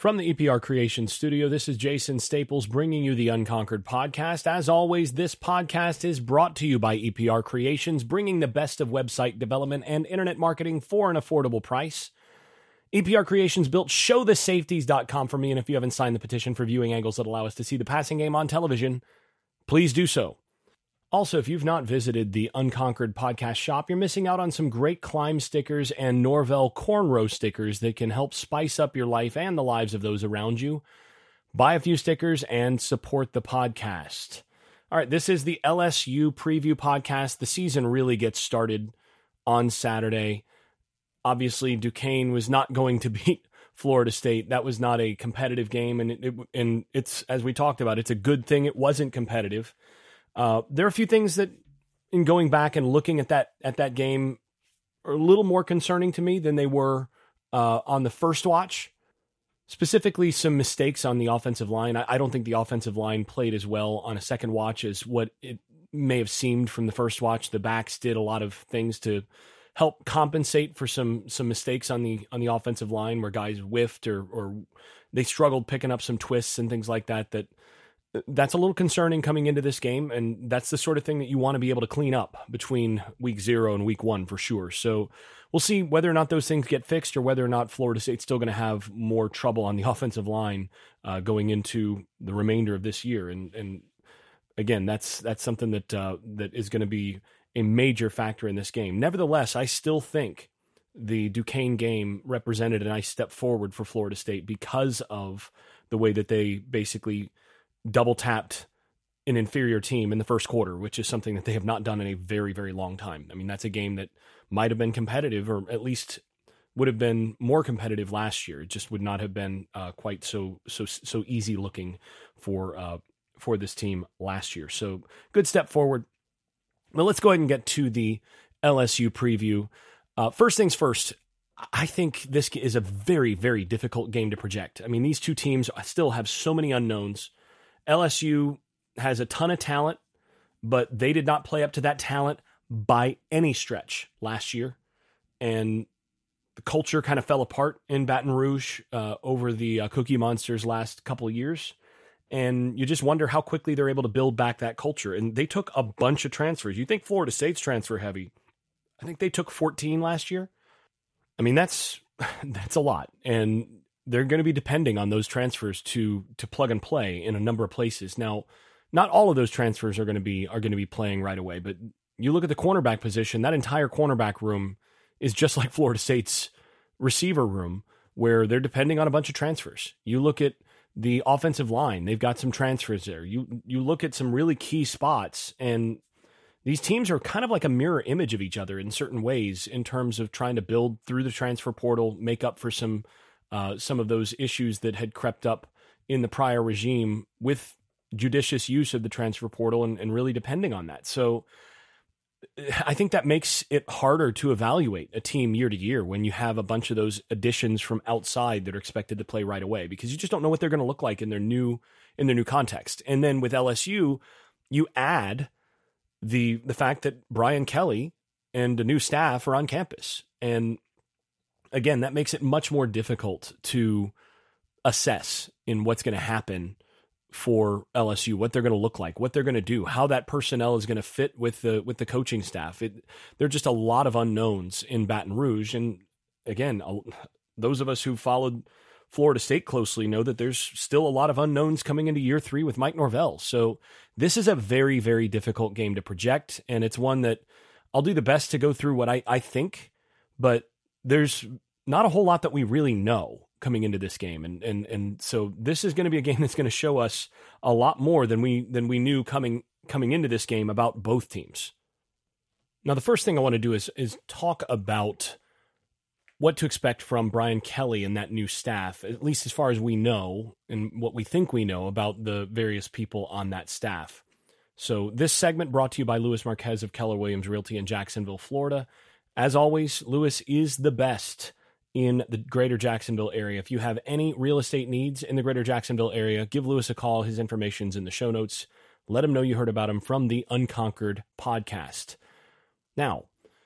From the EPR Creation Studio, this is Jason Staples bringing you the Unconquered podcast. As always, this podcast is brought to you by EPR Creations, bringing the best of website development and internet marketing for an affordable price. EPR Creations built showthesafeties.com for me, and if you haven't signed the petition for viewing angles that allow us to see the passing game on television, please do so. Also, if you've not visited the Unconquered podcast shop, you're missing out on some great climb stickers and Norvell cornrow stickers that can help spice up your life and the lives of those around you. Buy a few stickers and support the podcast. All right, this is the LSU preview podcast. The season really gets started on Saturday. Obviously, Duquesne was not going to beat Florida State. That was not a competitive game, and it, it, and it's as we talked about, it's a good thing it wasn't competitive uh, there are a few things that, in going back and looking at that at that game, are a little more concerning to me than they were uh, on the first watch. Specifically, some mistakes on the offensive line. I, I don't think the offensive line played as well on a second watch as what it may have seemed from the first watch. The backs did a lot of things to help compensate for some some mistakes on the on the offensive line where guys whiffed or or they struggled picking up some twists and things like that that that's a little concerning coming into this game, and that's the sort of thing that you want to be able to clean up between week zero and week one for sure. So we'll see whether or not those things get fixed, or whether or not Florida State's still going to have more trouble on the offensive line uh, going into the remainder of this year. And and again, that's that's something that uh, that is going to be a major factor in this game. Nevertheless, I still think the Duquesne game represented a nice step forward for Florida State because of the way that they basically double tapped an inferior team in the first quarter, which is something that they have not done in a very, very long time. I mean, that's a game that might have been competitive, or at least would have been more competitive last year. It just would not have been uh, quite so so so easy looking for uh, for this team last year. So good step forward. But let's go ahead and get to the LSU preview. Uh, first things first. I think this is a very, very difficult game to project. I mean, these two teams still have so many unknowns. LSU has a ton of talent, but they did not play up to that talent by any stretch last year. And the culture kind of fell apart in Baton Rouge uh, over the uh, Cookie Monsters last couple of years. And you just wonder how quickly they're able to build back that culture. And they took a bunch of transfers. You think Florida State's transfer heavy. I think they took 14 last year. I mean, that's that's a lot. And they're going to be depending on those transfers to to plug and play in a number of places. Now, not all of those transfers are going to be are going to be playing right away, but you look at the cornerback position, that entire cornerback room is just like Florida State's receiver room where they're depending on a bunch of transfers. You look at the offensive line, they've got some transfers there. You you look at some really key spots and these teams are kind of like a mirror image of each other in certain ways in terms of trying to build through the transfer portal, make up for some uh, some of those issues that had crept up in the prior regime with judicious use of the transfer portal and, and really depending on that. So I think that makes it harder to evaluate a team year to year when you have a bunch of those additions from outside that are expected to play right away because you just don't know what they're going to look like in their new in their new context. And then with LSU, you add the the fact that Brian Kelly and the new staff are on campus. And again, that makes it much more difficult to assess in what's going to happen for LSU, what they're going to look like, what they're going to do, how that personnel is going to fit with the with the coaching staff. It, there are just a lot of unknowns in Baton Rouge, and again, those of us who followed Florida State closely know that there's still a lot of unknowns coming into year three with Mike Norvell. So this is a very very difficult game to project, and it's one that I'll do the best to go through what I I think, but there's not a whole lot that we really know coming into this game and and and so this is going to be a game that's going to show us a lot more than we than we knew coming coming into this game about both teams. Now the first thing I want to do is is talk about what to expect from Brian Kelly and that new staff, at least as far as we know and what we think we know about the various people on that staff. So this segment brought to you by Lewis Marquez of Keller Williams Realty in Jacksonville, Florida. As always, Lewis is the best in the greater Jacksonville area. If you have any real estate needs in the greater Jacksonville area, give Lewis a call. His information's in the show notes. Let him know you heard about him from the Unconquered podcast. Now,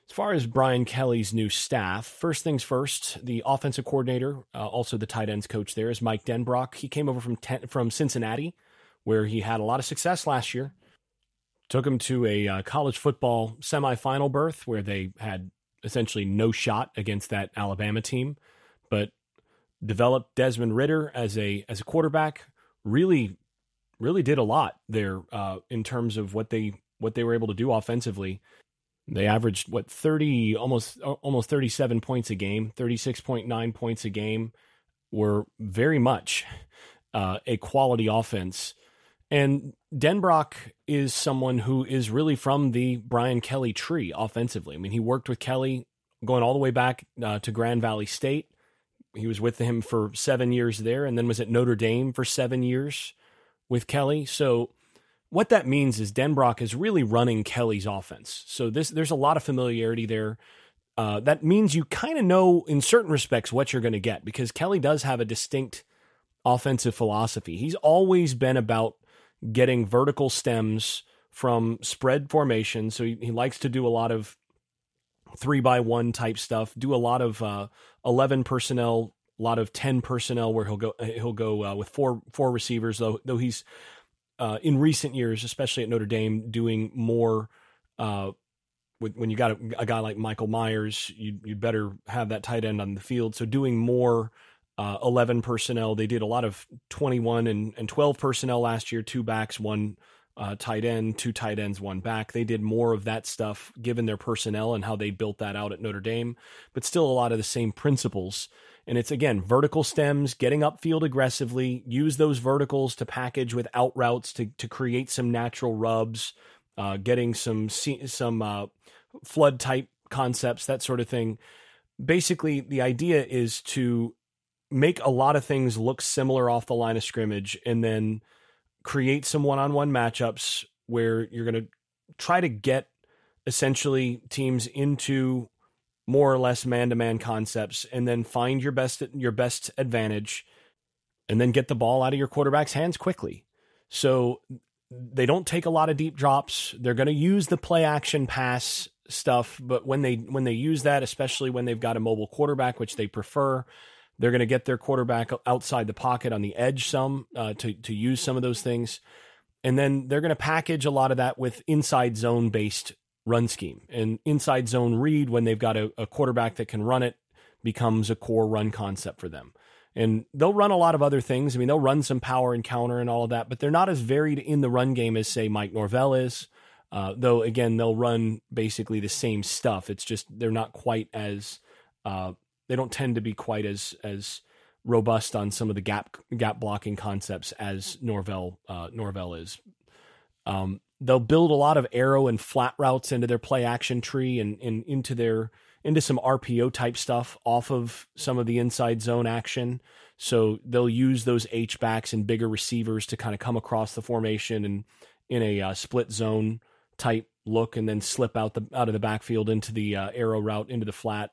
As far as Brian Kelly's new staff, first things first, the offensive coordinator, uh, also the tight ends coach there, is Mike Denbrock. He came over from ten, from Cincinnati, where he had a lot of success last year. Took him to a uh, college football semifinal berth where they had essentially no shot against that Alabama team, but developed Desmond Ridder as a as a quarterback. Really, really did a lot there uh, in terms of what they what they were able to do offensively. They averaged what 30 almost almost 37 points a game, 36.9 points a game were very much uh, a quality offense. And Denbrock is someone who is really from the Brian Kelly tree offensively. I mean, he worked with Kelly going all the way back uh, to Grand Valley State. He was with him for seven years there and then was at Notre Dame for seven years with Kelly. So what that means is Denbrock is really running Kelly's offense. So this there's a lot of familiarity there. Uh, that means you kind of know in certain respects what you're going to get because Kelly does have a distinct offensive philosophy. He's always been about getting vertical stems from spread formation. So he, he likes to do a lot of three by one type stuff, do a lot of uh, 11 personnel, a lot of 10 personnel where he'll go, he'll go uh, with four, four receivers, though, though he's uh, in recent years, especially at Notre Dame, doing more. Uh, when you got a, a, guy like Michael Mayer, you you better have that tight end on the field. So doing more uh, eleven personnel. They did a lot of twenty one and, and twelve personnel last year. Two backs, one uh, tight end, two tight ends, one back. They did more of that stuff given their personnel and how they built that out at Notre Dame, but still a lot of the same principles and it's again vertical stems, getting upfield aggressively, use those verticals to package with out routes to, to create some natural rubs, uh, getting some some uh, flood type concepts, that sort of thing. Basically, the idea is to make a lot of things look similar off the line of scrimmage and then create some one on one matchups where you're going to try to get essentially teams into more or less man-to-man concepts and then find your best your best advantage and then get the ball out of your quarterback's hands quickly. So they don't take a lot of deep drops. They're going to use the play action pass stuff, but when they when they use that, especially when they've got a mobile quarterback, which they prefer, they're going to get their quarterback outside the pocket on the edge some uh, to to use some of those things, and then they're going to package a lot of that with inside zone based run scheme. And inside zone read, when they've got a, a, quarterback that can run it, becomes a core run concept for them. And they'll run a lot of other things. I mean, they'll run some power and counter and all of that, but they're not as varied in the run game as, say, Mike Norvell is. Uh, though, again, they'll run basically the same stuff. It's just they're not quite as, uh, they don't tend to be quite as, as, robust on some of the gap gap blocking concepts as Norvell uh, Norvell is. Um, they'll build a lot of arrow and flat routes into their play action tree and, and into their into some RPO type stuff off of some of the inside zone action. So they'll use those H backs and bigger receivers to kind of come across the formation and in a uh, split zone type look, and then slip out the out of the backfield into the uh, arrow route into the flat.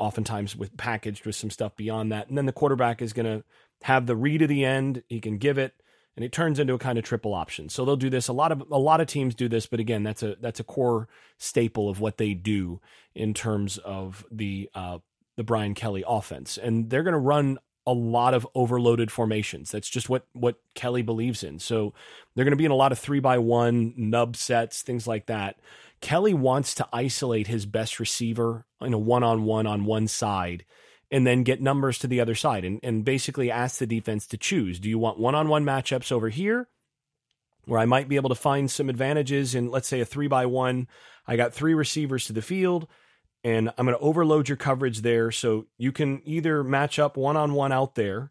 Oftentimes with packaged with some stuff beyond that, and then the quarterback is going to have the read of the end. He can give it and it turns into a kind of triple option. So they'll do this. A lot of a lot of teams do this, but again, that's a that's a core staple of what they do in terms of the uh, the Brian Kelly offense, and they're going to run a lot of overloaded formations. That's just what what Kelly believes in. So they're going to be in a lot of three by one nub sets, things like that. Kelly wants to isolate his best receiver in a one on one on one side and then get numbers to the other side and, and basically ask the defense to choose. Do you want one on one matchups over here where I might be able to find some advantages in, let's say, a three by one? I got three receivers to the field and I'm going to overload your coverage there. So you can either match up one on one out there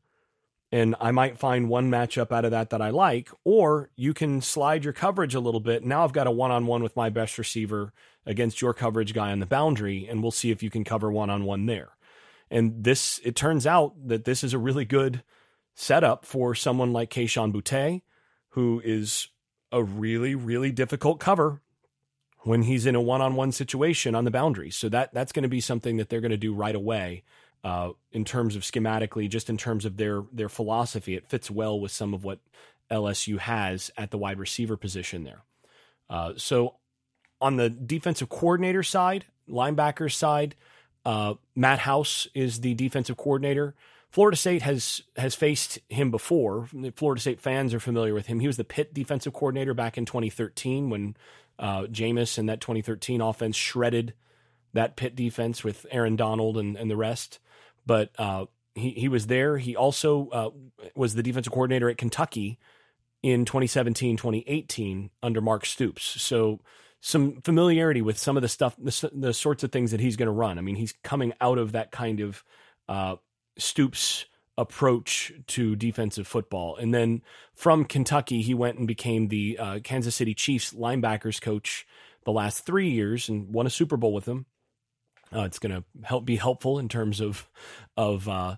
and I might find one matchup out of that that I like, or you can slide your coverage a little bit. Now I've got a one on one with my best receiver against your coverage guy on the boundary, and we'll see if you can cover one on one there. And this, it turns out that this is a really good setup for someone like Kayshon Boutte, who is a really, really difficult cover when he's in a one-on-one situation on the boundary. So that that's going to be something that they're going to do right away uh, in terms of schematically, just in terms of their their philosophy. It fits well with some of what LSU has at the wide receiver position there. Uh, so on the defensive coordinator side, linebackers side, uh, Matt House is the defensive coordinator. Florida State has has faced him before. Florida State fans are familiar with him. He was the Pitt defensive coordinator back in 2013 when uh, Jameis and that 2013 offense shredded that Pitt defense with Aaron Donald and, and the rest. But uh, he he was there. He also uh, was the defensive coordinator at Kentucky in 2017, 2018 under Mark Stoops. So some familiarity with some of the stuff, the, the sorts of things that he's going to run. I mean, he's coming out of that kind of uh, Stoops approach to defensive football. And then from Kentucky, he went and became the uh, Kansas City Chiefs linebackers coach the last three years and won a Super Bowl with them. Uh, it's going to help be helpful in terms of of uh,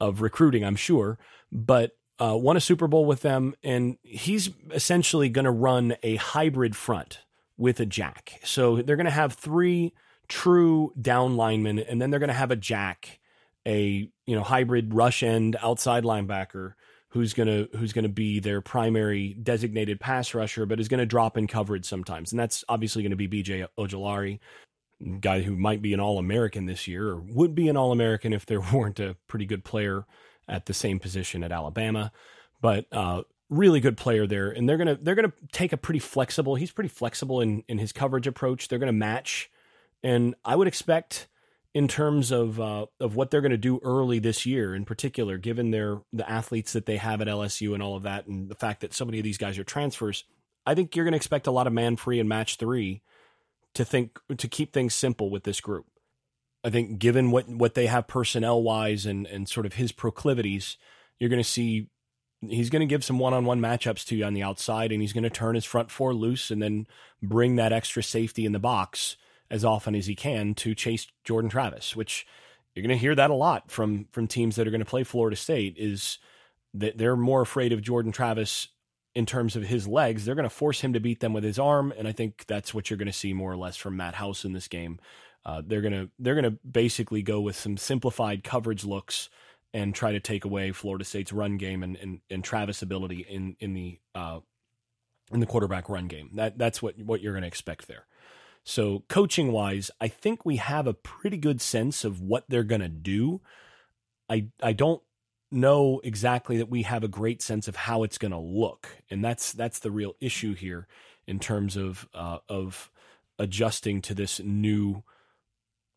of recruiting, I'm sure. But uh, won a Super Bowl with them, and he's essentially going to run a hybrid front with a jack. So they're going to have three true down linemen, and then they're going to have a jack, a you know hybrid rush end outside linebacker who's to who's to be their primary designated pass rusher, but is going to drop in coverage sometimes, and that's obviously going to be B.J. Ojulari, guy who might be an All American this year, or would be an All American if there weren't a pretty good player at the same position at Alabama. But uh, really good player there, and they're gonna they're gonna take a pretty flexible. He's pretty flexible in in his coverage approach. They're gonna match, and I would expect in terms of uh, of what they're going to do early this year, in particular, given their the athletes that they have at LSU and all of that, and the fact that so many of these guys are transfers. I think you're going to expect a lot of man free and match three to think to keep things simple with this group. I think given what what they have personnel wise and and sort of his proclivities, you're going to see he's going to give some one-on-one matchups to you on the outside and he's going to turn his front four loose and then bring that extra safety in the box as often as he can to chase Jordan Travis which you're going to hear that a lot from from teams that are going to play Florida State is that they're more afraid of Jordan Travis in terms of his legs they're going to force him to beat them with his arm and I think that's what you're going to see more or less from Matt House in this game uh, they're going to they're to basically go with some simplified coverage looks and try to take away Florida State's run game and, and, and Travis' ability in in the uh, in the quarterback run game. That that's what what you're going to expect there. So coaching wise, I think we have a pretty good sense of what they're going to do. I I don't know exactly that we have a great sense of how it's going to look, and that's that's the real issue here in terms of uh, of adjusting to this new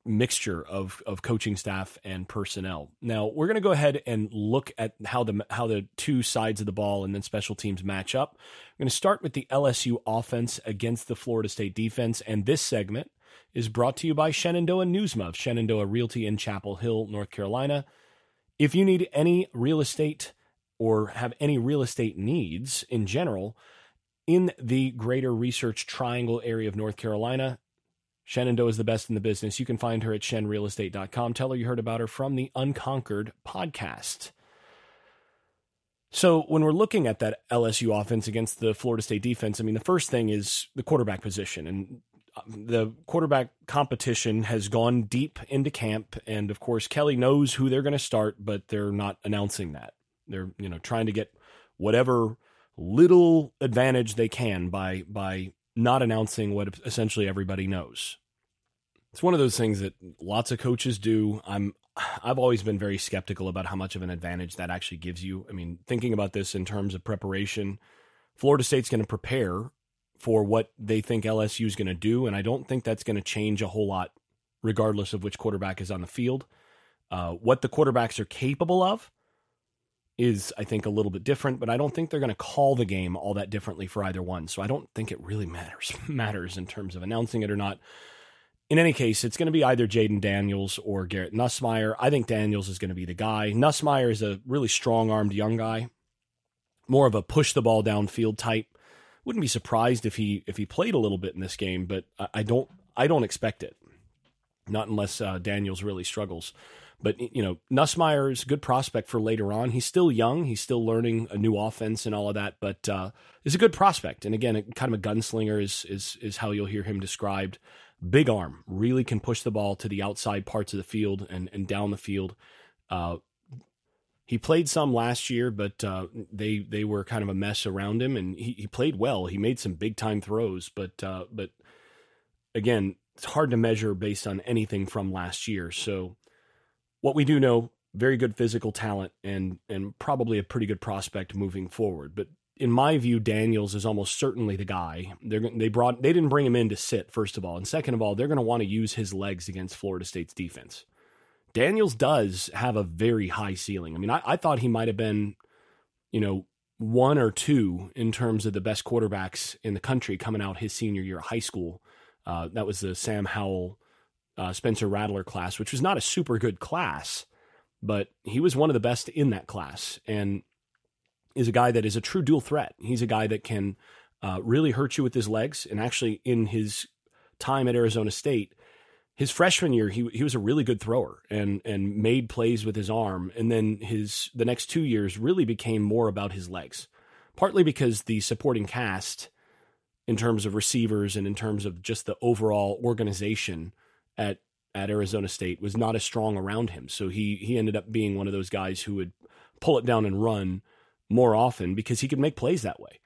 mixture of of coaching staff and personnel. Now we're going to go ahead and look at how the how the two sides of the ball and then special teams match up. I'm going to start with the LSU offense against the Florida State defense, and this segment is brought to you by Shenandoah Newsma of Shenandoah Realty in Chapel Hill, North Carolina. If you need any real estate or have any real estate needs in general in the greater research triangle area of North Carolina, Shenandoah is the best in the business. You can find her at shenrealestate.com. Tell her you heard about her from the Unconquered podcast. So, when we're looking at that LSU offense against the Florida State defense, I mean, the first thing is the quarterback position. And the quarterback competition has gone deep into camp. And of course, Kelly knows who they're going to start, but they're not announcing that. They're, you know, trying to get whatever little advantage they can by by not announcing what essentially everybody knows. It's one of those things that lots of coaches do. I'm I've always been very skeptical about how much of an advantage that actually gives you. I mean, thinking about this in terms of preparation, Florida State's going to prepare for what they think LSU is going to do, and I don't think that's going to change a whole lot, regardless of which quarterback is on the field. Uh, what the quarterbacks are capable of, is I think a little bit different, but I don't think they're going to call the game all that differently for either one. So I don't think it really matters matters in terms of announcing it or not. In any case, it's going to be either Jayden Daniels or Garrett Nussmeier. I think Daniels is going to be the guy. Nussmeier is a really strong-armed young guy, more of a push the ball downfield type. Wouldn't be surprised if he if he played a little bit in this game, but I, I don't I don't expect it. Not unless uh, Daniels really struggles. But you know, Nussmeier is a good prospect for later on. He's still young. He's still learning a new offense and all of that, but uh, is a good prospect. And again, kind of a gunslinger is is is how you'll hear him described. Big arm, really can push the ball to the outside parts of the field and and down the field. Uh, he played some last year, but uh, they they were kind of a mess around him, and he, he played well. He made some big time throws, but uh, but again, it's hard to measure based on anything from last year. So, what we do know, very good physical talent and and probably a pretty good prospect moving forward. But in my view, Daniels is almost certainly the guy. They're they brought they didn't bring him in to sit first of all, and second of all, they're going to want to use his legs against Florida State's defense. Daniels does have a very high ceiling. I mean, I, I thought he might have been, you know, one or two in terms of the best quarterbacks in the country coming out his senior year of high school. Uh, that was the Sam Howell, uh, Spencer Rattler class, which was not a super good class, but he was one of the best in that class and is a guy that is a true dual threat. He's a guy that can uh, really hurt you with his legs. And actually, in his time at Arizona State, his freshman year, he he was a really good thrower and and made plays with his arm. And then his the next two years really became more about his legs, partly because the supporting cast, in terms of receivers and in terms of just the overall organization at at Arizona State, was not as strong around him. So he he ended up being one of those guys who would pull it down and run more often because he could make plays that way.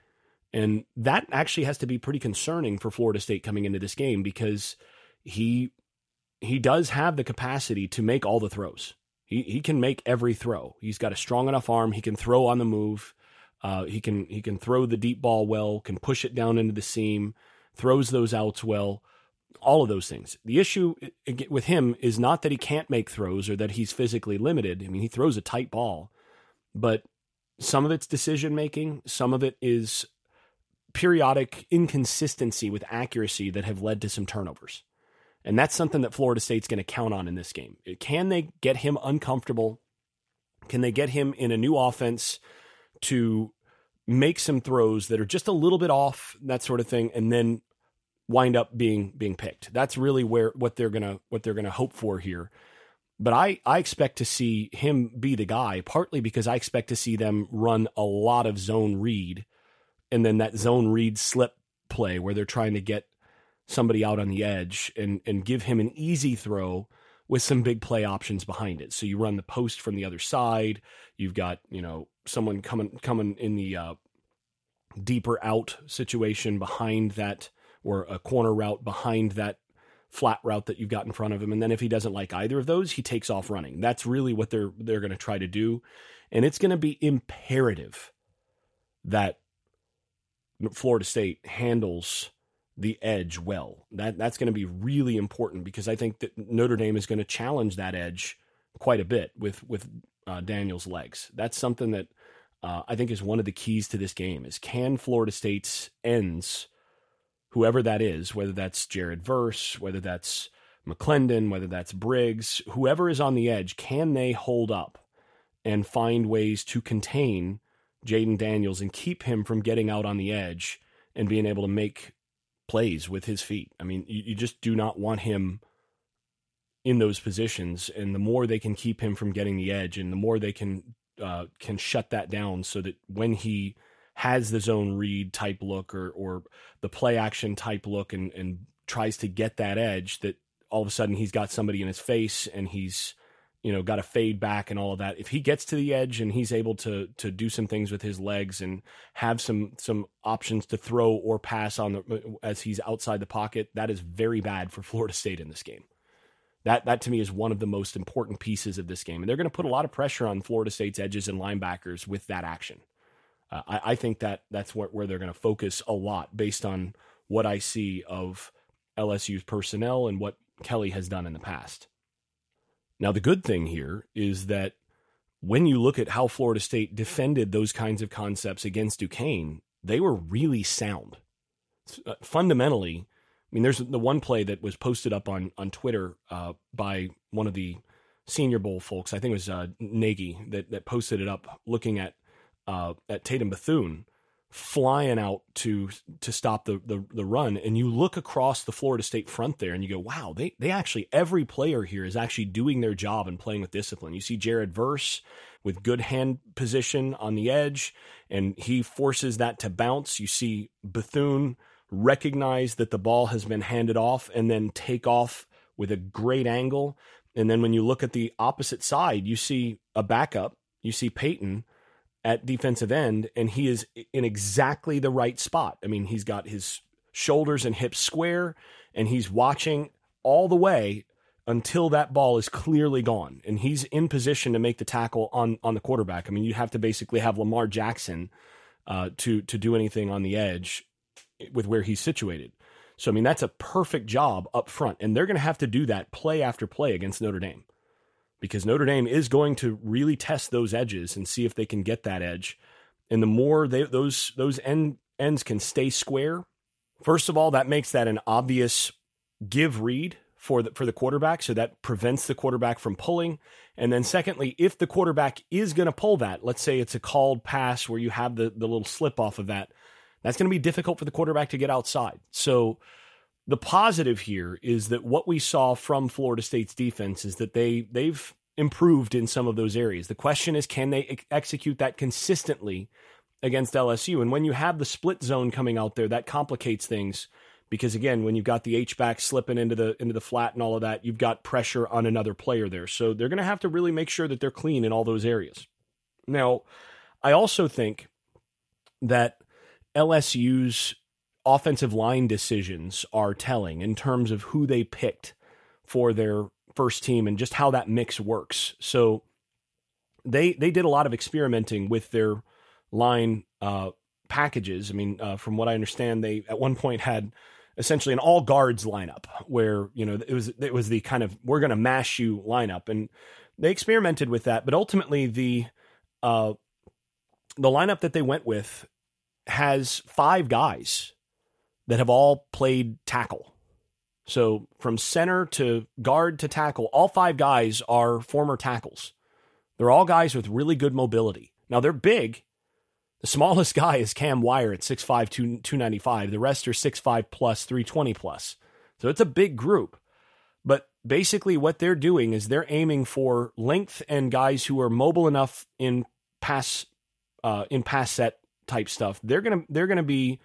And that actually has to be pretty concerning for Florida State coming into this game because he he does have the capacity to make all the throws. He he can make every throw. He's got a strong enough arm. He can throw on the move. Uh, he can he can throw the deep ball well. Can push it down into the seam. Throws those outs well. All of those things. The issue with him is not that he can't make throws or that he's physically limited. I mean, he throws a tight ball, but some of it's decision making. Some of it is periodic inconsistency with accuracy that have led to some turnovers. And that's something that Florida State's going to count on in this game. Can they get him uncomfortable? Can they get him in a new offense to make some throws that are just a little bit off, that sort of thing, and then wind up being being picked? That's really where what they're gonna what they're gonna hope for here. But I, I expect to see him be the guy, partly because I expect to see them run a lot of zone read and then that zone read slip play where they're trying to get somebody out on the edge and and give him an easy throw with some big play options behind it. So you run the post from the other side. You've got you know someone coming coming in the uh, deeper out situation behind that, or a corner route behind that flat route that you've got in front of him. And then if he doesn't like either of those, he takes off running. That's really what they're they're going to try to do, and it's going to be imperative that Florida State handles the edge well. That that's going to be really important because I think that Notre Dame is going to challenge that edge quite a bit with with uh, Daniel's legs. That's something that uh, I think is one of the keys to this game. Is can Florida State's ends, whoever that is, whether that's Jared Verse, whether that's McLendon, whether that's Briggs, whoever is on the edge, can they hold up and find ways to contain Jayden Daniels and keep him from getting out on the edge and being able to make plays with his feet. I mean, you, you just do not want him in those positions, and the more they can keep him from getting the edge, and the more they can uh, can shut that down, so that when he has the zone read type look or or the play action type look, and and tries to get that edge, that all of a sudden he's got somebody in his face, and he's you know, got to fade back and all of that. If he gets to the edge and he's able to to do some things with his legs and have some some options to throw or pass on the as he's outside the pocket, that is very bad for Florida State in this game. That that to me is one of the most important pieces of this game, and they're going to put a lot of pressure on Florida State's edges and linebackers with that action. Uh, I, I, think that that's where they're going to focus a lot based on what I see of LSU's personnel and what Kelly has done in the past. Now, the good thing here is that when you look at how Florida State defended those kinds of concepts against Duquesne, they were really sound. Uh, fundamentally, I mean, there's the one play that was posted up on on Twitter uh, by one of the Senior Bowl folks. I think it was uh, Nagy that that posted it up, looking at uh, at Tatum Bethune, flying out to to stop the, the the run. And you look across the Florida State front there and you go wow they they actually every player here is actually doing their job and playing with discipline. You see Jared Verse with good hand position on the edge and he forces that to bounce. You see Bethune recognize that the ball has been handed off and then take off with a great angle. And then when you look at the opposite side you see a backup. You see Peyton at defensive end, and he is in exactly the right spot. I mean, he's got his shoulders and hips square, and he's watching all the way until that ball is clearly gone and he's in position to make the tackle on on the quarterback. I mean, you have to basically have Lamar Jackson uh, to to do anything on the edge with where he's situated. So I mean, that's a perfect job up front, and they're going to have to do that play after play against Notre Dame because Notre Dame is going to really test those edges and see if they can get that edge. And the more they, those those end, ends can stay square, first of all, that makes that an obvious give read for the for the quarterback, so that prevents the quarterback from pulling. And then secondly, if the quarterback is going to pull that, let's say it's a called pass where you have the the little slip off of that, that's going to be difficult for the quarterback to get outside. So the positive here is that what we saw from Florida State's defense is that they they've improved in some of those areas. The question is can they ex- execute that consistently against LSU? And when you have the split zone coming out there, that complicates things because again, when you've got the H back slipping into the into the flat and all of that, you've got pressure on another player there. So they're going to have to really make sure that they're clean in all those areas. Now, I also think that LSU's offensive line decisions are telling in terms of who they picked for their first team and just how that mix works. So they they did a lot of experimenting with their line uh, packages. I mean, uh, from what I understand, they at one point had essentially an all guards lineup where you know it was it was the kind of we're going to mash you lineup and they experimented with that but ultimately the uh the lineup that they went with has five guys that have all played tackle so from center to guard to tackle all five guys are former tackles they're all guys with really good mobility now they're big the smallest guy is Cam Wire at 6'5, 295. The rest are 6'5 plus, 320 plus. So it's a big group. But basically, what they're doing is they're aiming for length and guys who are mobile enough in pass uh, in pass set type stuff. They're gonna they're gonna be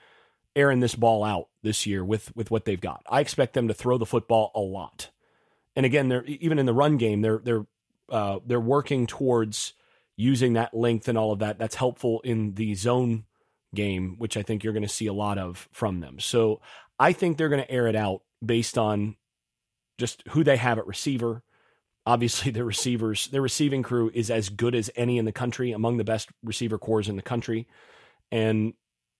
airing this ball out this year with with what they've got. I expect them to throw the football a lot. And again, they're even in the run game, they're they're uh, they're working towards using that length and all of that. That's helpful in the zone game, which I think you're going to see a lot of from them. So I think they're going to air it out based on just who they have at receiver. Obviously, their receivers, their receiving crew is as good as any in the country, among the best receiver cores in the country. And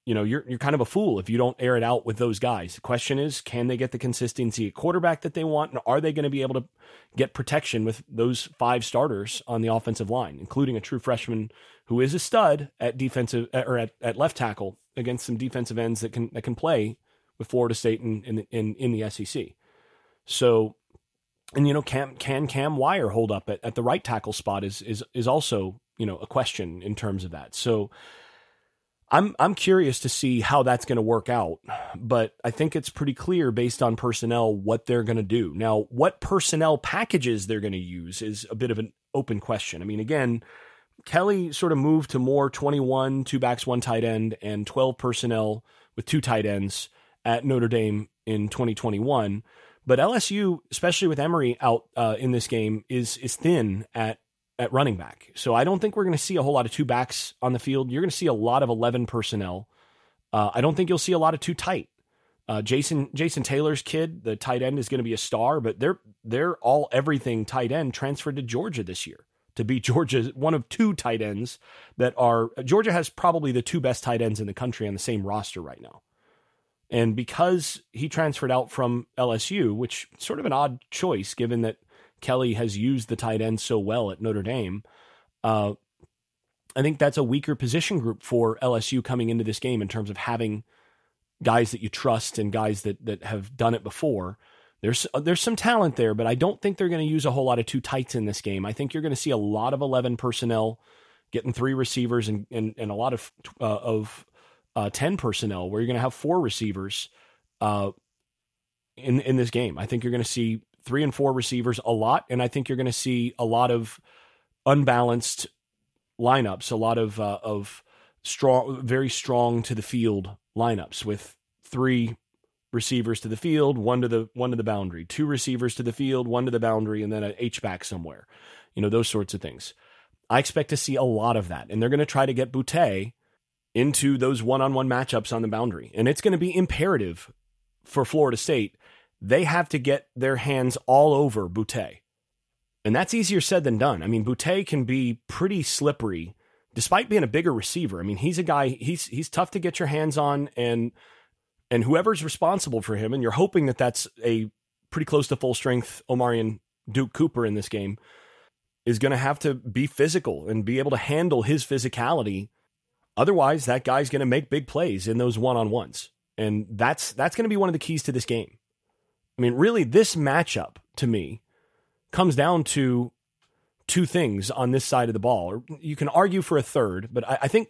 you know, you're you're kind of a fool if you don't air it out with those guys. The question is, can they get the consistency at quarterback that they want, and are they going to be able to get protection with those five starters on the offensive line, including a true freshman who is a stud at defensive or at, at left tackle against some defensive ends that can that can play with Florida State in in in, in the SEC. So, and you know, can can Cam Wire hold up at, at the right tackle spot is is is also you know a question in terms of that. So I'm I'm curious to see how that's going to work out, but I think it's pretty clear based on personnel what they're going to do. Now, what personnel packages they're going to use is a bit of an open question. I mean, again, Kelly sort of moved to more 21 two backs, one tight end and 12 personnel with two tight ends at Notre Dame in 2021. But LSU, especially with Emery out uh, in this game, is is thin at at running back. So I don't think we're going to see a whole lot of two backs on the field. You're going to see a lot of 11 personnel. Uh, I don't think you'll see a lot of two tight. Uh, Jason Jason Taylor's kid, the tight end, is going to be a star, but they're they're all everything tight end transferred to Georgia this year to be Georgia's one of two tight ends that are Georgia has probably the two best tight ends in the country on the same roster right now. And because he transferred out from LSU, which sort of an odd choice given that Kelly has used the tight end so well at Notre Dame. Uh, I think that's a weaker position group for LSU coming into this game in terms of having guys that you trust and guys that that have done it before. There's uh, there's some talent there, but I don't think they're going to use a whole lot of two tights in this game. I think you're going to see a lot of eleven personnel getting three receivers and and, and a lot of uh, of uh, ten personnel where you're going to have four receivers uh, in in this game. I think you're going to see three and four receivers a lot, and I think you're going to see a lot of unbalanced lineups, a lot of uh, of strong, very strong to the field lineups with three receivers to the field, one to the one to the boundary, two receivers to the field, one to the boundary, and then an H back somewhere. You know those sorts of things. I expect to see a lot of that, and they're going to try to get Boutte into those one-on-one matchups on the boundary, and it's going to be imperative for Florida State they have to get their hands all over Boutte. And that's easier said than done. I mean, Boutte can be pretty slippery despite being a bigger receiver. I mean, he's a guy he's he's tough to get your hands on and and whoever's responsible for him and you're hoping that that's a pretty close to full strength Omarion Duke Cooper in this game is going to have to be physical and be able to handle his physicality. Otherwise, that guy's going to make big plays in those one-on-ones. And that's that's going to be one of the keys to this game. I mean, really this matchup to me comes down to two things on this side of the ball. You can argue for a third, but I, I think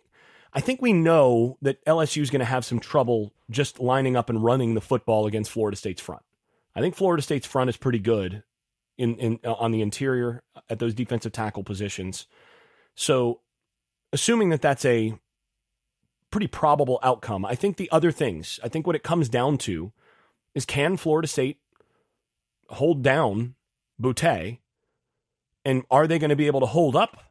I think we know that LSU is going to have some trouble just lining up and running the football against Florida State's front. I think Florida State's front is pretty good in, in uh, on the interior at those defensive tackle positions. So, assuming that that's a pretty probable outcome, I think the other things, I think what it comes down to is can Florida State hold down Boutte and are they going to be able to hold up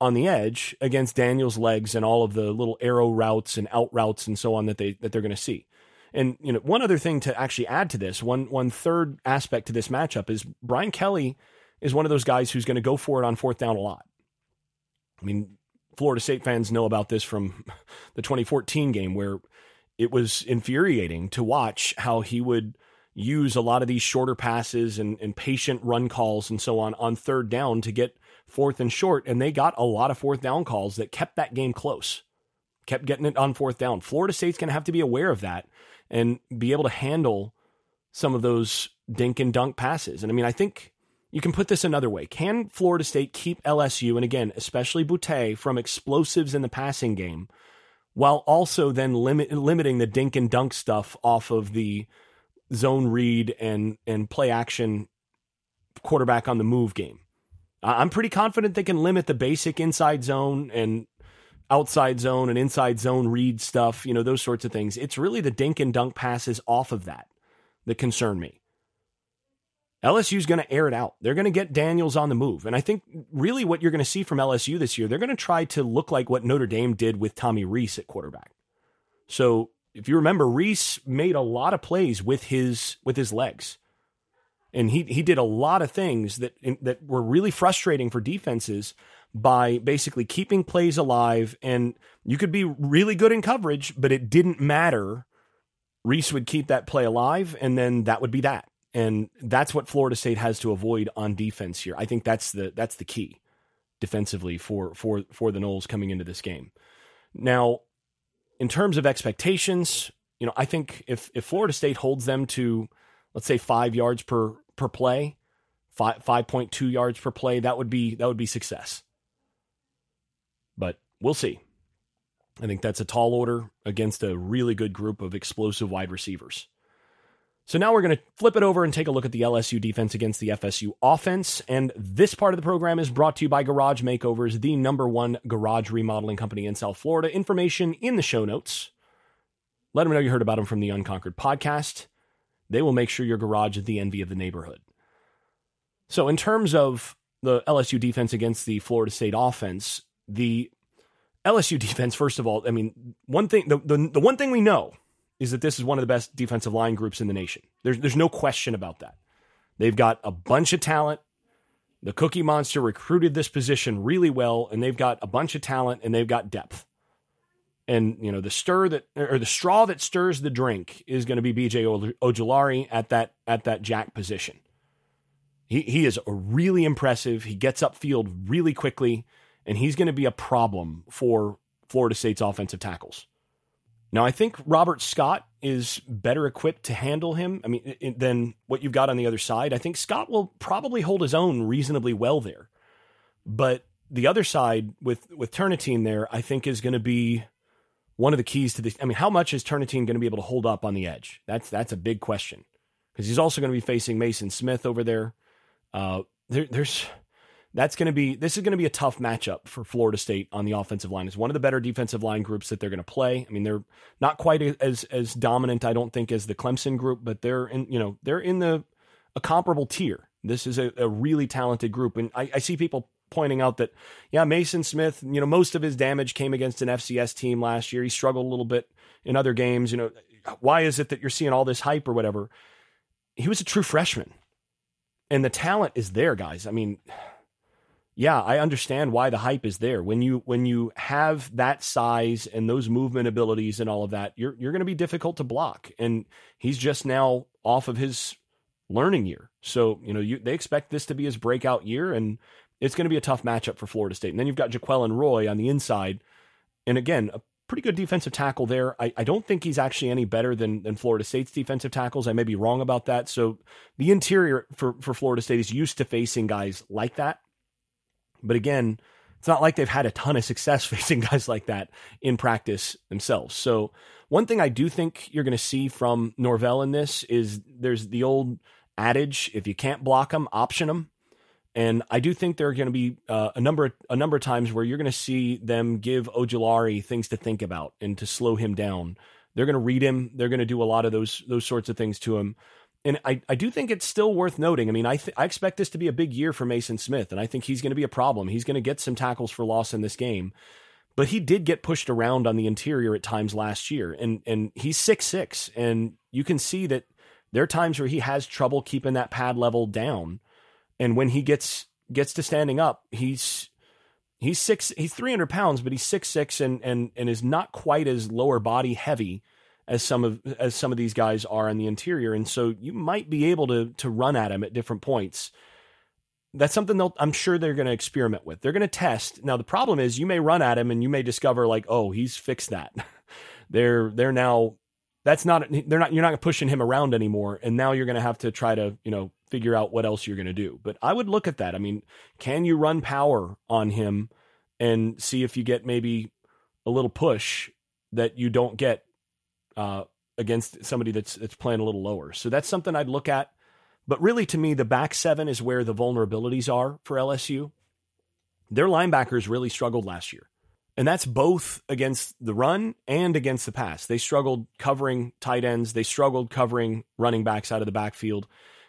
on the edge against Daniel's legs and all of the little arrow routes and out routes and so on that they that they're going to see? And you know, one other thing to actually add to this, one one third aspect to this matchup is Brian Kelly is one of those guys who's going to go for it on fourth down a lot. I mean, Florida State fans know about this from the 2014 game where it was infuriating to watch how he would use a lot of these shorter passes and, and patient run calls and so on on third down to get fourth and short. And they got a lot of fourth down calls that kept that game close, kept getting it on fourth down. Florida State's going to have to be aware of that and be able to handle some of those dink and dunk passes. And I mean, I think you can put this another way. Can Florida State keep LSU, and again, especially Boutte, from explosives in the passing game, while also then limit, limiting the dink and dunk stuff off of the zone read and and play action quarterback on the move game. I'm pretty confident they can limit the basic inside zone and outside zone and inside zone read stuff, you know, those sorts of things. It's really the dink and dunk passes off of that that concern me. LSU's going to air it out. They're going to get Daniels on the move. And I think really what you're going to see from LSU this year, they're going to try to look like what Notre Dame did with Tommy Rees at quarterback. So if you remember, Rees made a lot of plays with his with his legs, and he he did a lot of things that that were really frustrating for defenses by basically keeping plays alive. And you could be really good in coverage, but it didn't matter. Rees would keep that play alive, and then that would be that. And that's what Florida State has to avoid on defense here. I think that's the that's the key defensively for for for the Noles coming into this game. Now, in terms of expectations, you know, I think if if Florida State holds them to let's say 5 yards per per play, 5 5.2 yards per play, that would be that would be success. But we'll see. I think that's a tall order against a really good group of explosive wide receivers. So now we're going to flip it over and take a look at the LSU defense against the FSU offense. And this part of the program is brought to you by Garage Makeovers, the number one garage remodeling company in South Florida. Information in the show notes. Let them know you heard about them from the Unconquered podcast. They will make sure your garage is the envy of the neighborhood. So, in terms of the LSU defense against the Florida State offense, the LSU defense, first of all, I mean, one thing, the, the, the one thing we know is that this is one of the best defensive line groups in the nation. There's there's no question about that. They've got a bunch of talent. The Cookie Monster recruited this position really well, and they've got a bunch of talent and they've got depth. And you know the stir that or the straw that stirs the drink is going to be BJ Ojulari at that at that jack position. He he is really impressive. He gets upfield really quickly, and he's going to be a problem for Florida State's offensive tackles. Now, I think Robert Scott is better equipped to handle him. I mean, than what you've got on the other side. I think Scott will probably hold his own reasonably well there. But the other side with with Turnetine there, I think is going to be one of the keys to this. I mean, how much is Turnetine going to be able to hold up on the edge? That's that's a big question because he's also going to be facing Maason Smith over there. Uh, there there's that's going to be this is going to be a tough matchup for Florida State on the offensive line. It's one of the better defensive line groups that they're going to play. I mean, they're not quite as as dominant, I don't think, as the Clemson group, but they're in you know they're in the a comparable tier. This is a, a really talented group, and I, I see people pointing out that yeah, Maason Smith, you know, most of his damage came against an FCS team last year. He struggled a little bit in other games. You know, why is it that you're seeing all this hype or whatever? he was a true freshman. And the talent is there, guys. I mean, yeah, I understand why the hype is there. When you when you have that size and those movement abilities and all of that, you're you're going to be difficult to block. And he's just now off of his learning year. So, you know, you, they expect this to be his breakout year and it's going to be a tough matchup for Florida State. And then you've got Jaquelin Roy on the inside. And again, a pretty good defensive tackle there. I, I don't think he's actually any better than, than Florida State's defensive tackles. I may be wrong about that. So the interior for, for Florida State is used to facing guys like that. But again, it's not like they've had a ton of success facing guys like that in practice themselves. So one thing I do think you're going to see from Norvell in this is there's the old adage: if you can't block them, option them. And I do think there are going to be uh, a number a number of times where you're going to see them give Ojulari things to think about and to slow him down. They're going to read him. They're going to do a lot of those those sorts of things to him. And I, I do think it's still worth noting. I mean, I th- I expect this to be a big year for Maason Smith, and I think he's going to be a problem. He's going to get some tackles for loss in this game, but he did get pushed around on the interior at times last year, and and he's six six, and you can see that there are times where he has trouble keeping that pad level down and when he gets gets to standing up, he's he's six he's 300 pounds, but he's six six and and and is not quite as lower body heavy as some of as some of these guys are on the interior, and so you might be able to to run at him at different points. That's something they'll I'm sure they're going to experiment with. They're going to test. Now the problem is you may run at him and you may discover like, oh, he's fixed that. they're they're now that's not they're not you're not pushing him around anymore, and now you're going to have to try to you know figure out what else you're going to do. But I would look at that. I mean, can you run power on him and see if you get maybe a little push that you don't get uh, against somebody that's that's playing a little lower? So that's something I'd look at. But really, to me, the back seven is where the vulnerabilities are for LSU. Their linebackers really struggled last year. And that's both against the run and against the pass. They struggled covering tight ends. They struggled covering running backs out of the backfield.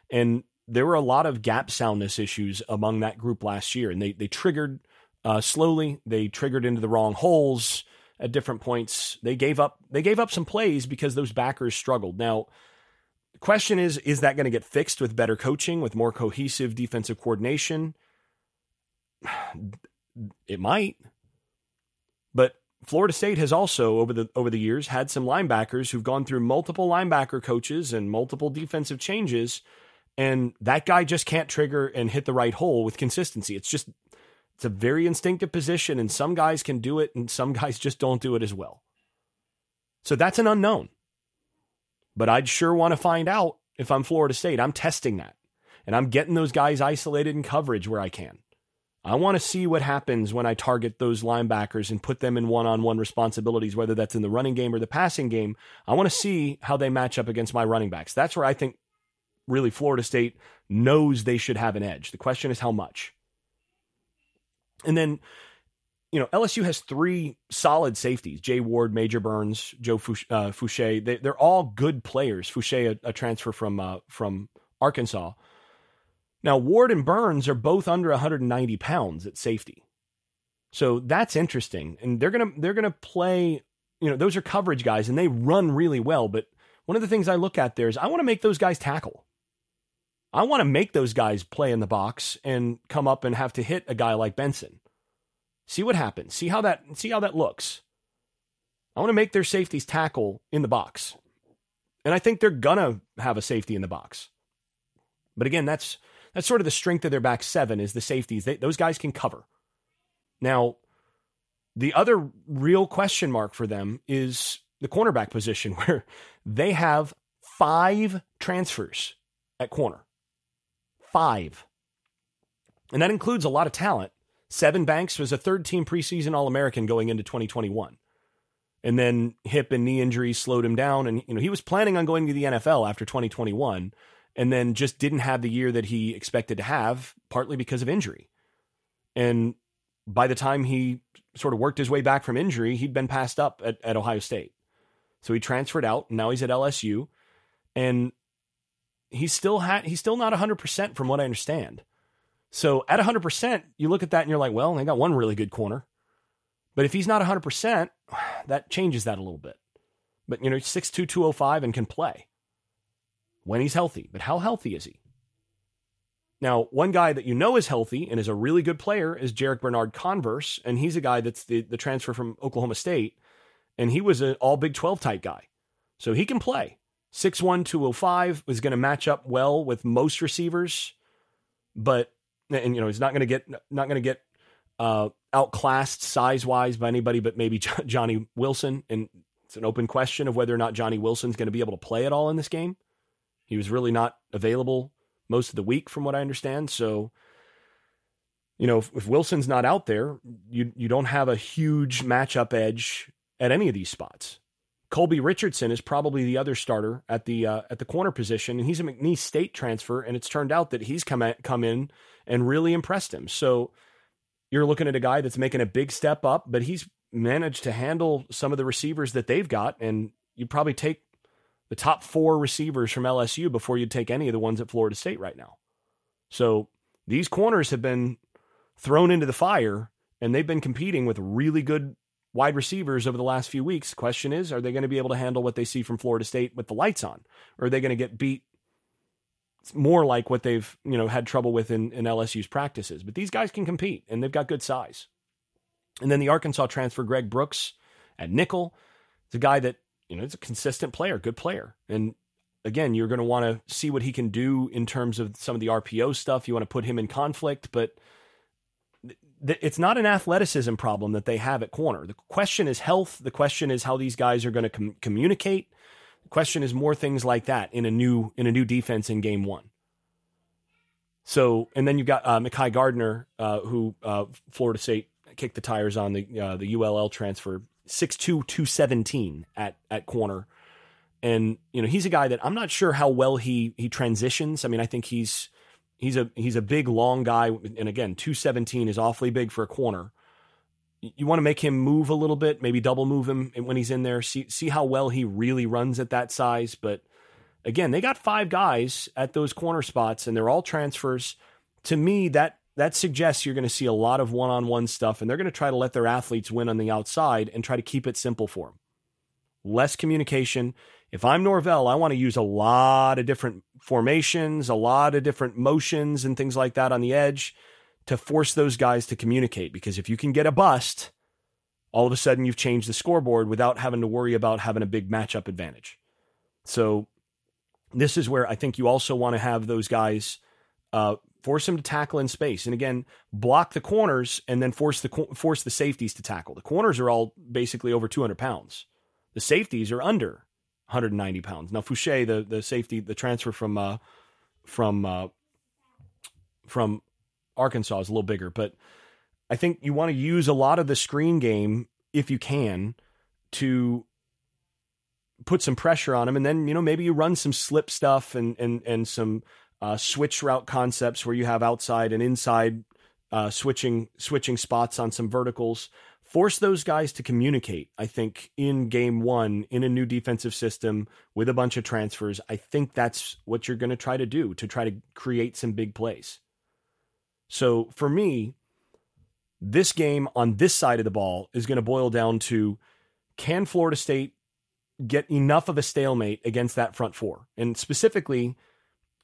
And there were a lot of gap soundness issues among that group last year, and they they triggered uh, slowly. They triggered into the wrong holes at different points. They gave up they gave up some plays because those backers struggled. Now, the question is is that going to get fixed with better coaching, with more cohesive defensive coordination? It might. But Florida State has also over the over the years had some linebackers who've gone through multiple linebacker coaches and multiple defensive changes and that guy just can't trigger and hit the right hole with consistency. It's just it's a very instinctive position and some guys can do it and some guys just don't do it as well. So that's an unknown. But I'd sure want to find out if I'm Florida State. I'm testing that. And I'm getting those guys isolated in coverage where I can. I want to see what happens when I target those linebackers and put them in one on one responsibilities, whether that's in the running game or the passing game. I want to see how they match up against my running backs. That's where I think really Florida State knows they should have an edge. The question is how much. And then, you know, LSU has three solid safeties: Jay Ward, Major Burns, Joe Foucha. Uh, they, are all good players. Foucha, a, a transfer from uh, from Arkansas. Now, Ward and Burns are both under 190 pounds at safety, so that's interesting. And they're gonna they're gonna play. You know, those are coverage guys, and they run really well. But one of the things I look at there is I want to make those guys tackle. I want to make those guys play in the box and come up and have to hit a guy like Benson. See what happens. See how that see how that looks. I want to make their safeties tackle in the box. And I think they're gonna have a safety in the box. But again, that's that's sort of the strength of their back seven is the safeties. They, those guys can cover. Now, the other real question mark for them is the cornerback position, where they have five transfers at corner five. And that includes a lot of talent. Sevyn Banks was a third team preseason All American going into 2021. And then hip and knee injuries slowed him down. And, you know, he was planning on going to the NFL after 2021 and then just didn't have the year that he expected to have, partly because of injury. And by the time he sort of worked his way back from injury, he'd been passed up at, at Ohio State. So he transferred out. And now he's at LSU. And he's still ha- he's still not 100% from what I understand. So at 100%, you look at that and you're like, well, they got one really good corner. But if he's not 100%, that changes that a little bit. But, you know, 6'2, 205 and can play. when he's healthy. But how healthy is he? Now, one guy that you know is healthy and is a really good player is Jarrick Bernard-Converse, and he's a guy that's the, the transfer from Oklahoma State, and he was an all Big 12 type guy. So he can play. 6'1, 205 is going to match up well with most receivers, but, and, you know, he's not going to get, not going to get uh, outclassed size wise by anybody but maybe Johnny Wilson. And it's an open question of whether or not Johnny Wilson's going to be able to play at all in this game. He was really not available most of the week, from what I understand. So, you know, if, if Wilson's not out there, you you don't have a huge matchup edge at any of these spots. Colby Richardson is probably the other starter at the uh, at the corner position, and he's a McNeese State transfer, and it's turned out that he's come at, come in and really impressed him. So you're looking at a guy that's making a big step up, but he's managed to handle some of the receivers that they've got, and you'd probably take the top four receivers from LSU before you'd take any of the ones at Florida State right now. So these corners have been thrown into the fire, and they've been competing with really good wide receivers over the last few weeks. Question is, are they going to be able to handle what they see from Florida State with the lights on? Or are they going to get beat more like what they've, you know, had trouble with in, in LSU's practices? But these guys can compete and they've got good size. And then the Arkansas transfer, Greg Brooks at nickel. It's a guy that you know, he's a consistent player, good player. And again, you're going to want to see what he can do in terms of some of the RPO stuff. You want to put him in conflict, but it's not an athleticism problem that they have at corner. The question is health. The question is how these guys are going to com- communicate. The question is more things like that in a new in a new defense in game one. So, and then you've got uh, Mekhi Garner, uh, who uh, Florida State kicked the tires on the uh, the ULL transfer 6'2", 217 at at corner. And you know he's a guy that I'm not sure how well he he transitions. I mean, I think he's he's a he's a big long guy, and again, 217 is awfully big for a corner. You want to make him move a little bit, maybe double move him when he's in there. See see how well he really runs at that size. But again, they got five guys at those corner spots, and they're all transfers. To me, that that suggests you're going to see a lot of one on one stuff, and they're going to try to let their athletes win on the outside and try to keep it simple for them. Less communication. If I'm Norvell, I want to use a lot of different formations, a lot of different motions, and things like that on the edge to force those guys to communicate. Because if you can get a bust, all of a sudden you've changed the scoreboard without having to worry about having a big matchup advantage. So, this is where I think you also want to have those guys uh, force them to tackle in space, and again, block the corners and then force the force the safeties to tackle. The corners are all basically over 200 pounds. The safeties are under 190 pounds. Now Foucha, the the safety, the transfer from uh, from uh, from Arkansas is a little bigger, but I think you want to use a lot of the screen game if you can to put some pressure on him, and then you know maybe you run some slip stuff and and and some uh, switch route concepts where you have outside and inside uh, switching switching spots on some verticals. Force those guys to communicate. I think in game one in a new defensive system with a bunch of transfers, I think that's what you're going to try to do to try to create some big plays. So for me, this game on this side of the ball is going to boil down to can Florida State get enough of a stalemate against that front four? And specifically,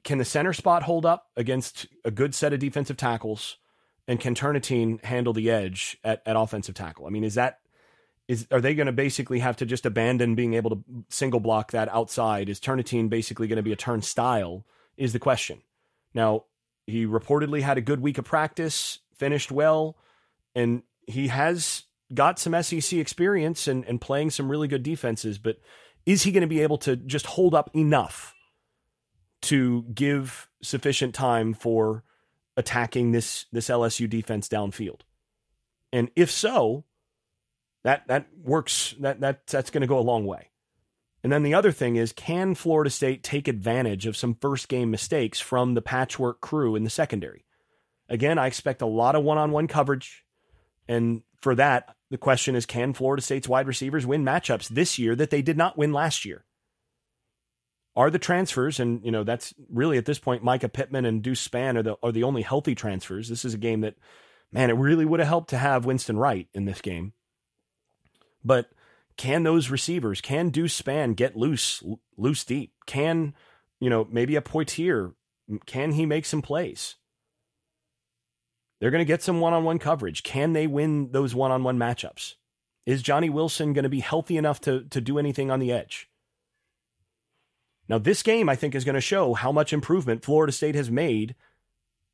can the center spot hold up against a good set of defensive tackles? And can Turnetine handle the edge at, at offensive tackle? I mean, is that is are they going to basically have to just abandon being able to single block that outside? Is Turnetine basically going to be a turnstile? Is the question. Now, he reportedly had a good week of practice, finished well, and he has got some SEC experience and, and playing some really good defenses, but is he going to be able to just hold up enough to give sufficient time for attacking this this LSU defense downfield? And if so, that that works that that that's going to go a long way. And then the other thing is can Florida State take advantage of some first game mistakes from the patchwork crew in the secondary? Again, I expect a lot of one-on-one coverage and for that, the question is can Florida State's wide receivers win matchups this year that they did not win last year? Are the transfers, and you know that's really at this point Mycah Pittman and Deuce Span are the are the only healthy transfers. This is a game that, man, it really would have helped to have Winston Wright in this game. But can those receivers, can Deuce Span get loose loose deep? Can you know, maybe a Poitier. Can he make some plays? They're going to get some one on one coverage. Can they win those one on one matchups? Is Johnny Wilson going to be healthy enough to, to do anything on the edge? Now, this game, I think, is going to show how much improvement Florida State has made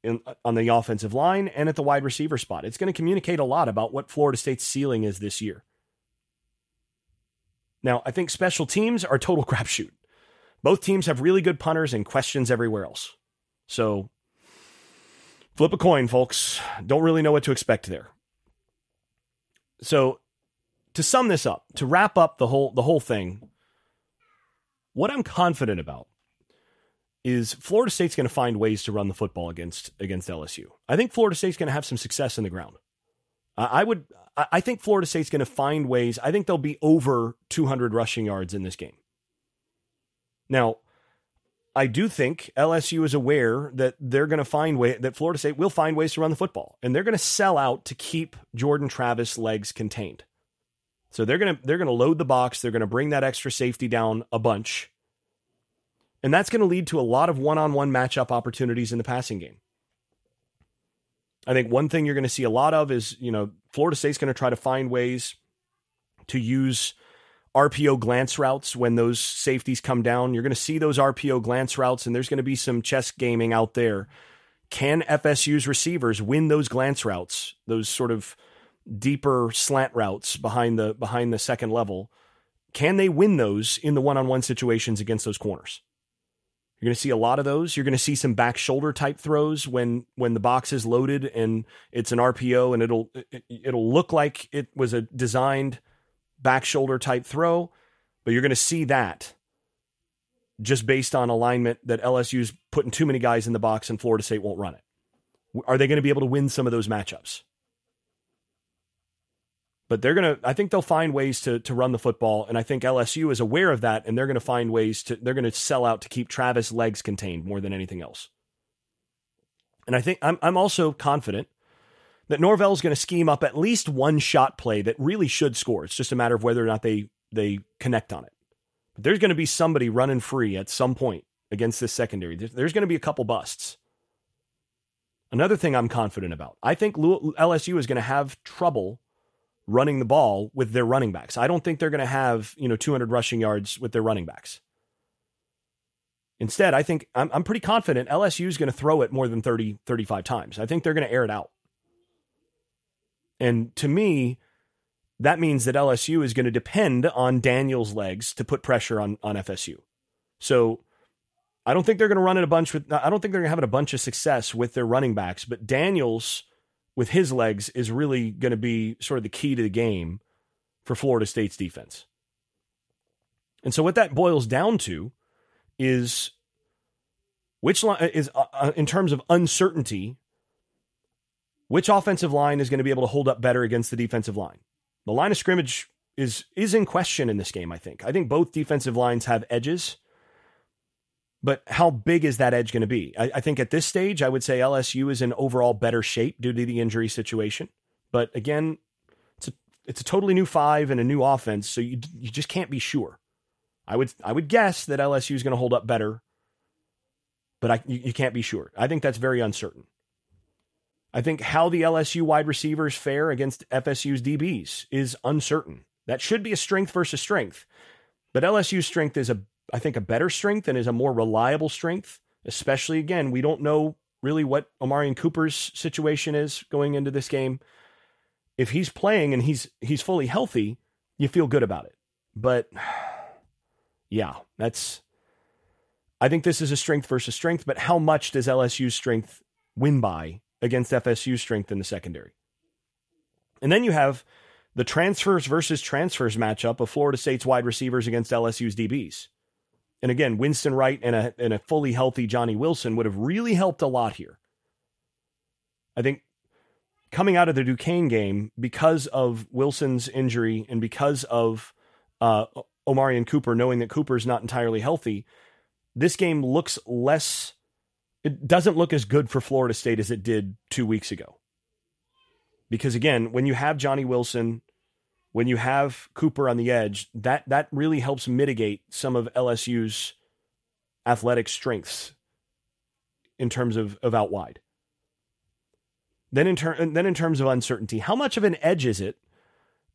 in, on the offensive line and at the wide receiver spot. It's going to communicate a lot about what Florida State's ceiling is this year. Now, I think special teams are total crapshoot. Both teams have really good punters and questions everywhere else. So, flip a coin, folks. Don't really know what to expect there. So, to sum this up, to wrap up the whole the whole thing, what I'm confident about is Florida State's going to find ways to run the football against against LSU. I think Florida State's going to have some success in the ground. I would I think Florida State's going to find ways. I think they'll be over 200 rushing yards in this game. Now, I do think LSU is aware that they're going to find way that Florida State will find ways to run the football, and they're going to sell out to keep Jordan Travis legs contained. So they're going to they're to load the box. They're going to bring that extra safety down a bunch. And that's going to lead to a lot of one-on-one matchup opportunities in the passing game. I think one thing you're going to see a lot of is, you know, Florida State's going to try to find ways to use RPO glance routes when those safeties come down. You're going to see those RPO glance routes, and there's going to be some chess gaming out there. Can FSU's receivers win those glance routes, those sort of deeper slant routes behind the behind the second level, can they win those in the one-on-one situations against those corners? You're going to see a lot of those. You're going to see some back shoulder type throws when when the box is loaded and it's an RPO and it'll it'll look like it was a designed back shoulder type throw, but you're going to see that just based on alignment that LSU's putting too many guys in the box and Florida State won't run it. Are they going to be able to win some of those matchups? But they're going to I think they'll find ways to to run the football and I think LSU is aware of that and they're going to find ways to they're going to sell out to keep Travis legs contained more than anything else. And I think I'm I'm also confident that Norvell's going to scheme up at least one shot play that really should score. It's just a matter of whether or not they they connect on it. But there's going to be somebody running free at some point against this secondary. There's going to be a couple busts. Another thing I'm confident about. I think LSU is going to have trouble running the ball with their running backs. I don't think they're going to have, you know, 200 rushing yards with their running backs. Instead, I think I'm, I'm pretty confident LSU is going to throw it more than 30, 35 times. I think they're going to air it out. And to me, that means that LSU is going to depend on Daniels' legs to put pressure on, on FSU. So I don't think they're going to run it a bunch with, I don't think they're going to have a bunch of success with their running backs, but Daniels with his legs is really going to be sort of the key to the game for Florida State's defense. And so what that boils down to is which line is uh, uh, in terms of uncertainty which offensive line is going to be able to hold up better against the defensive line. The line of scrimmage is is in question in this game, I think. I think both defensive lines have edges. But how big is that edge going to be? I, I, think at this stage, I would say LSU is in overall better shape due to the injury situation. But again, it's a it's a totally new five and a new offense, so you you just can't be sure. I would I would guess that LSU is going to hold up better, but I you, you can't be sure. I think that's very uncertain. I think how the LSU wide receivers fare against FSU's DBs is uncertain. That should be a strength versus strength. But LSU's strength is a I think, a better strength and is a more reliable strength. Especially again, we don't know really what Omarion Cooper's situation is going into this game. If he's playing and he's he's fully healthy, you feel good about it. But yeah, that's I think this is a strength versus strength, but how much does LSU's strength win by against FSU's strength in the secondary? And then you have the transfers versus transfers matchup of Florida State's wide receivers against LSU's DBs. And again, Winston Wright and a, and a fully healthy Johnny Wilson would have really helped a lot here. I think coming out of the Duquesne game, because of Wilson's injury and because of uh, Omarion Cooper, knowing that Cooper is not entirely healthy, this game looks less, it doesn't look as good for Florida State as it did two weeks ago. Because again, when you have Johnny Wilson when you have Cooper on the edge, that that really helps mitigate some of LSU's athletic strengths in terms of, of out wide. Then in, ter- then in terms of uncertainty, how much of an edge is it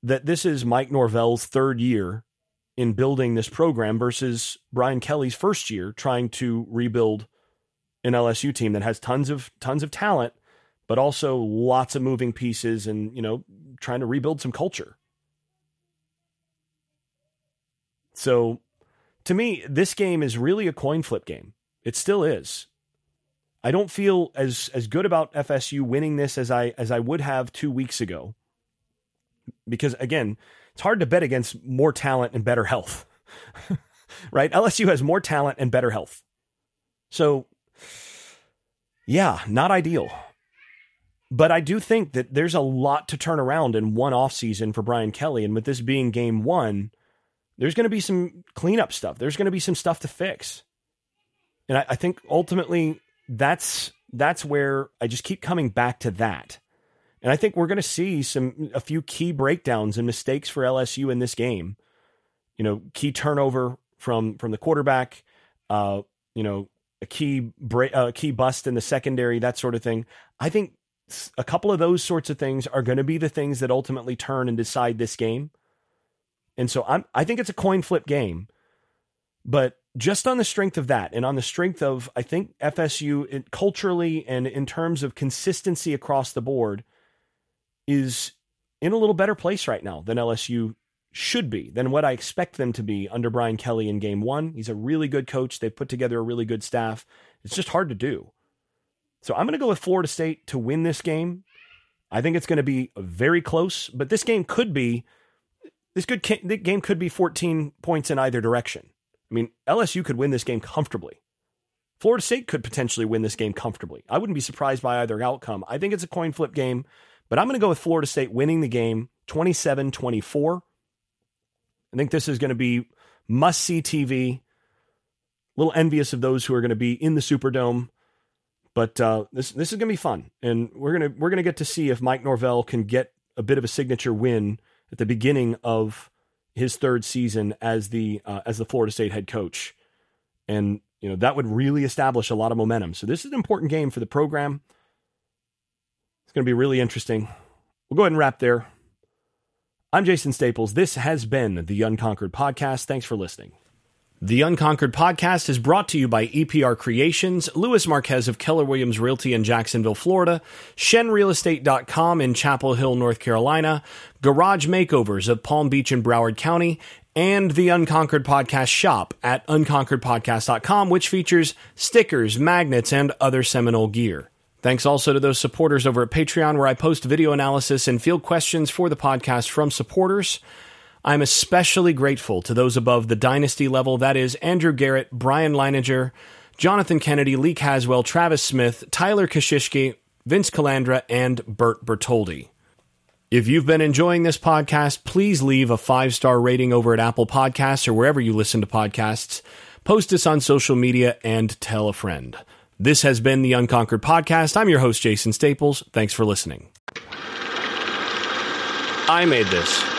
that this is Mike Norvell's third year in building this program versus Brian Kelly's first year trying to rebuild an LSU team that has tons of tons of talent, but also lots of moving pieces and, you know, trying to rebuild some culture. So to me, this game is really a coin flip game. It still is. I don't feel as as good about FSU winning this as I as I would have 2 weeks ago. Because again, it's hard to bet against more talent and better health. right? LSU has more talent and better health. So yeah, not ideal. But I do think that there's a lot to turn around in one off season for Brian Kelly. And with this being game one, there's going to be some cleanup stuff. There's going to be some stuff to fix. And I, I think ultimately that's that's where I just keep coming back to that. And I think we're going to see some a few key breakdowns and mistakes for LSU in this game. You know, key turnover from from the quarterback, uh, you know, a key break, uh, key bust in the secondary, that sort of thing. I think a couple of those sorts of things are going to be the things that ultimately turn and decide this game. And so I'm I think it's a coin flip game. But just on the strength of that and on the strength of I think FSU culturally and in terms of consistency across the board is in a little better place right now than LSU should be, than what I expect them to be under Brian Kelly in game 1. He's a really good coach. They've put together a really good staff. It's just hard to do. So I'm going to go with Florida State to win this game. I think it's going to be very close, but this game could be this good game could be 14 points in either direction. I mean, LSU could win this game comfortably. Florida State could potentially win this game comfortably. I wouldn't be surprised by either outcome. I think it's a coin flip game, but I'm going to go with Florida State winning the game 27 24. I think this is going to be must see TV. A little envious of those who are going to be in the Superdome, but uh, this this is going to be fun, and we're gonna we're gonna get to see if Mike Norvell can get a bit of a signature win at the beginning of his third season as the uh, as the Florida State head coach, and you know that would really establish a lot of momentum. So this is an important game for the program. It's going to be really interesting. We'll go ahead and wrap there. I'm Jason Staples. This has been the Unconquered Podcast. Thanks for listening. The Unconquered podcast is brought to you by EPR Creations, Louis Marquez of Keller Williams Realty in Jacksonville, Florida, ShenRealEstate.com in Chapel Hill, North Carolina, Garage Makeovers of Palm Beach and Broward County, and the Unconquered Podcast shop at unconqueredpodcast.com, which features stickers, magnets, and other Seminole gear. Thanks also to those supporters over at Patreon, where I post video analysis and field questions for the podcast from supporters. I'm especially grateful to those above the dynasty level that is, Andrew Garrett, Brian Leininger, Jonathan Kennedy, Lee Caswell, Travis Smith, Tyler Kashishki, Vince Calandra, and Bert Bertoldi. If you've been enjoying this podcast, please leave a five star rating over at Apple Podcasts or wherever you listen to podcasts. Post us on social media and tell a friend. This has been the Unconquered Podcast. I'm your host, Jason Staples. Thanks for listening. I made this.